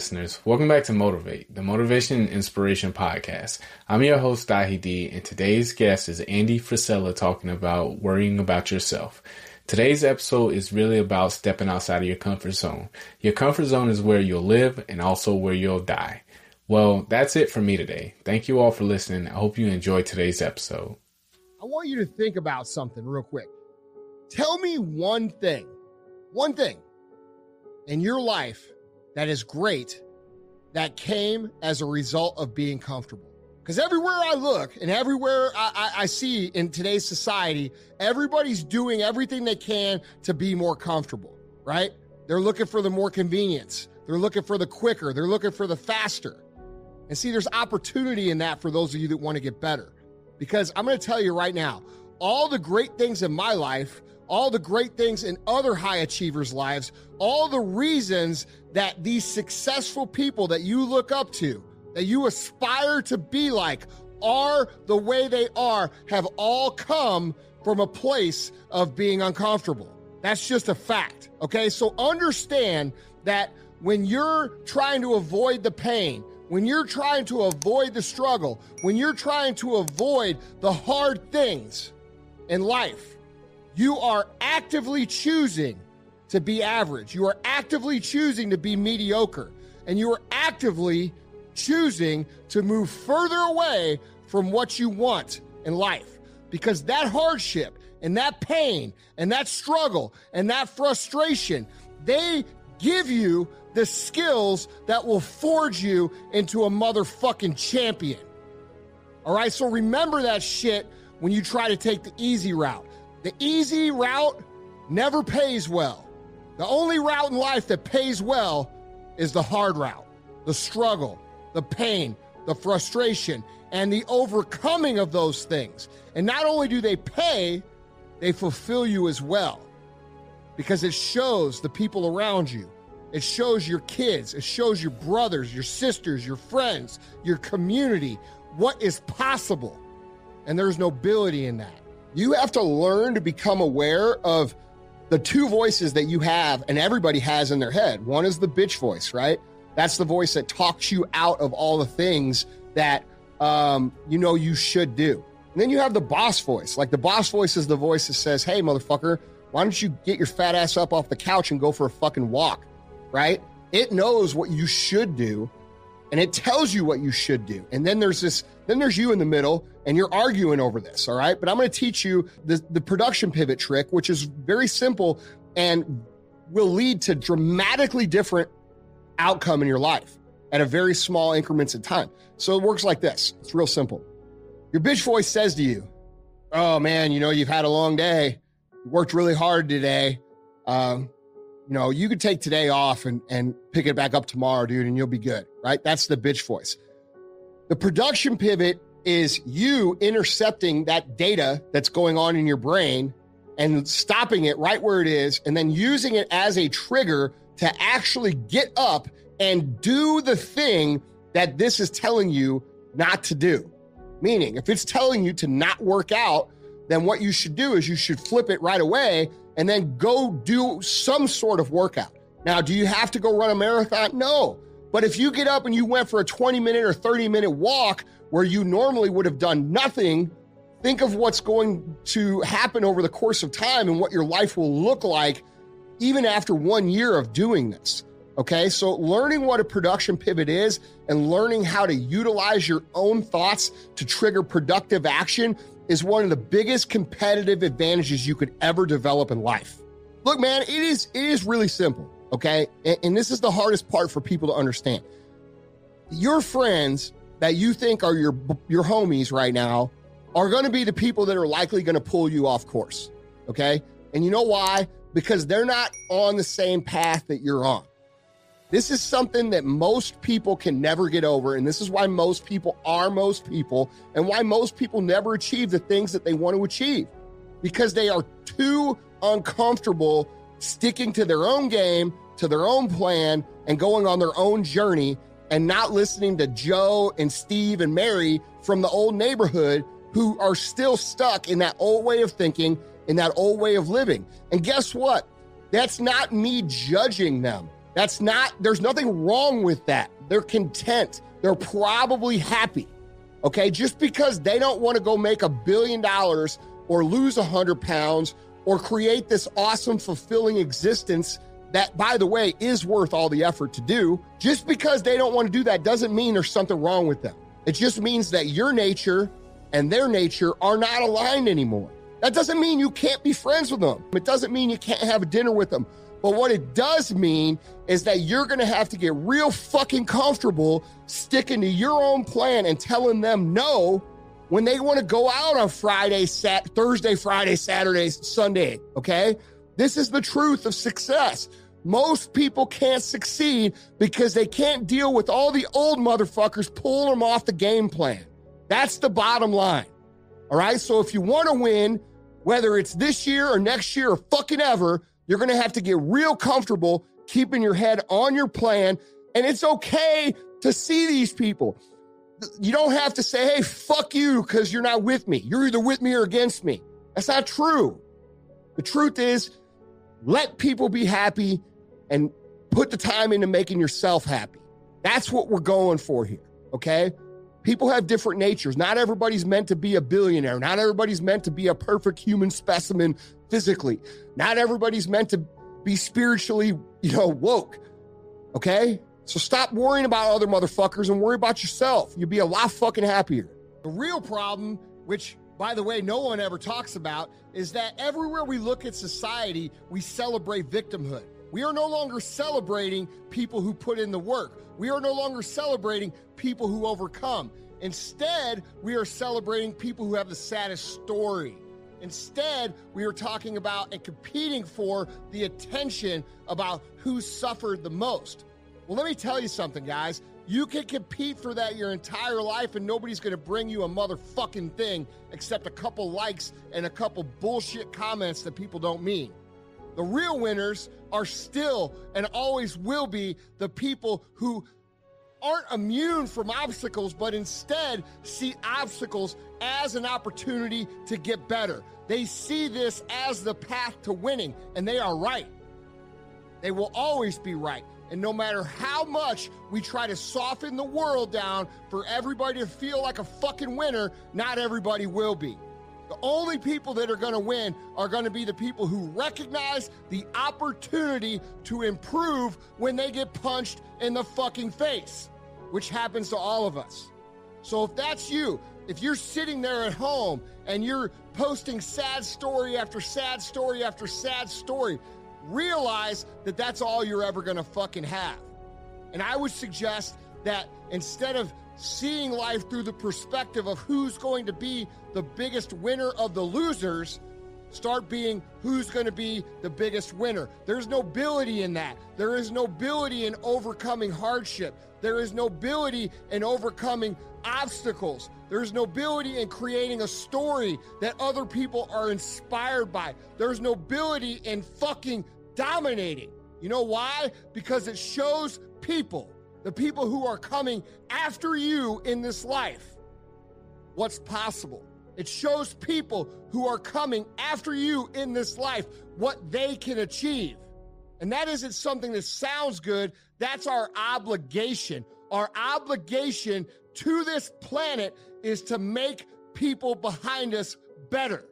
listeners. Welcome back to Motivate, the Motivation and Inspiration Podcast. I'm your host, Dahi D, and today's guest is Andy Frisella talking about worrying about yourself. Today's episode is really about stepping outside of your comfort zone. Your comfort zone is where you'll live and also where you'll die. Well, that's it for me today. Thank you all for listening. I hope you enjoyed today's episode. I want you to think about something real quick. Tell me one thing, one thing in your life that is great that came as a result of being comfortable. Because everywhere I look and everywhere I, I, I, see in today's society, everybody's doing everything they can to be more comfortable, right? They're looking for the more convenience, they're looking for the quicker, they're looking for the faster. And see, there's opportunity in that for those of you that want to get better. Because I'm going to tell you right now, all the great things in my life all the great things in other high achievers' lives, all the reasons that these successful people that you look up to, that you aspire to be like, are the way they are, have all come from a place of being uncomfortable. That's just a fact. Okay. So understand that when you're trying to avoid the pain, when you're trying to avoid the struggle, when you're trying to avoid the hard things in life, you are actively choosing to be average. You are actively choosing to be mediocre. And you are actively choosing to move further away from what you want in life. Because that hardship and that pain and that struggle and that frustration, they give you the skills that will forge you into a motherfucking champion. All right, so remember that shit when you try to take the easy route. The easy route never pays well. The only route in life that pays well is the hard route, the struggle, the pain, the frustration, and the overcoming of those things. And not only do they pay, they fulfill you as well because it shows the people around you. It shows your kids, it shows your brothers, your sisters, your friends, your community what is possible. And there's nobility in that. You have to learn to become aware of the two voices that you have and everybody has in their head. One is the bitch voice, right? That's the voice that talks you out of all the things that um, you know you should do. And then you have the boss voice. Like the boss voice is the voice that says, hey, motherfucker, why don't you get your fat ass up off the couch and go for a fucking walk, right? It knows what you should do and it tells you what you should do. And then there's this, then there's you in the middle and you're arguing over this. All right. But I'm going to teach you the, the production pivot trick, which is very simple and will lead to dramatically different outcome in your life at a very small increments of time. So it works like this. It's real simple. Your bitch voice says to you, Oh man, you know, you've had a long day. You worked really hard today. Um, you know, you could take today off and, and pick it back up tomorrow, dude, and you'll be good, right? That's the bitch voice. The production pivot is you intercepting that data that's going on in your brain and stopping it right where it is, and then using it as a trigger to actually get up and do the thing that this is telling you not to do. Meaning, if it's telling you to not work out, then what you should do is you should flip it right away and then go do some sort of workout. Now, do you have to go run a marathon? No. But if you get up and you went for a 20 minute or 30 minute walk where you normally would have done nothing, think of what's going to happen over the course of time and what your life will look like even after one year of doing this. Okay, so learning what a production pivot is and learning how to utilize your own thoughts to trigger productive action is one of the biggest competitive advantages you could ever develop in life. Look, man, it is it is really simple, okay? And, and this is the hardest part for people to understand. Your friends that you think are your your homies right now are going to be the people that are likely going to pull you off course, okay? And you know why? Because they're not on the same path that you're on. This is something that most people can never get over. And this is why most people are most people and why most people never achieve the things that they want to achieve because they are too uncomfortable sticking to their own game, to their own plan, and going on their own journey and not listening to Joe and Steve and Mary from the old neighborhood who are still stuck in that old way of thinking, in that old way of living. And guess what? That's not me judging them. That's not, there's nothing wrong with that. They're content. They're probably happy. Okay. Just because they don't want to go make a billion dollars or lose a hundred pounds or create this awesome, fulfilling existence that, by the way, is worth all the effort to do. Just because they don't want to do that doesn't mean there's something wrong with them. It just means that your nature and their nature are not aligned anymore. That doesn't mean you can't be friends with them. It doesn't mean you can't have a dinner with them. But what it does mean is that you're going to have to get real fucking comfortable sticking to your own plan and telling them no when they want to go out on Friday, Sat, Thursday, Friday, Saturday, Sunday. Okay. This is the truth of success. Most people can't succeed because they can't deal with all the old motherfuckers pulling them off the game plan. That's the bottom line. All right. So if you want to win, whether it's this year or next year or fucking ever, you're going to have to get real comfortable keeping your head on your plan. And it's okay to see these people. You don't have to say, hey, fuck you, because you're not with me. You're either with me or against me. That's not true. The truth is, let people be happy and put the time into making yourself happy. That's what we're going for here. Okay. People have different natures. Not everybody's meant to be a billionaire. Not everybody's meant to be a perfect human specimen physically. Not everybody's meant to be spiritually, you know, woke. Okay? So stop worrying about other motherfuckers and worry about yourself. You'll be a lot fucking happier. The real problem, which by the way, no one ever talks about, is that everywhere we look at society, we celebrate victimhood. We are no longer celebrating people who put in the work. We are no longer celebrating people who overcome. Instead, we are celebrating people who have the saddest story. Instead, we are talking about and competing for the attention about who suffered the most. Well, let me tell you something, guys. You can compete for that your entire life, and nobody's going to bring you a motherfucking thing except a couple likes and a couple bullshit comments that people don't mean. The real winners are still and always will be the people who aren't immune from obstacles, but instead see obstacles as an opportunity to get better. They see this as the path to winning, and they are right. They will always be right. And no matter how much we try to soften the world down for everybody to feel like a fucking winner, not everybody will be. The only people that are going to win are going to be the people who recognize the opportunity to improve when they get punched in the fucking face, which happens to all of us. So if that's you, if you're sitting there at home and you're posting sad story after sad story after sad story, realize that that's all you're ever going to fucking have. And I would suggest that instead of seeing life through the perspective of who's going to be the biggest winner of the losers, start being who's going to be the biggest winner. There's nobility in that. There is nobility in overcoming hardship. There is nobility in overcoming obstacles. There's nobility in creating a story that other people are inspired by. There's nobility in fucking dominating. You know why? Because it shows people the people who are coming after you in this life, what's possible. It shows people who are coming after you in this life what they can achieve. And that isn't something that sounds good. That's our obligation. Our obligation to this planet is to make people behind us better.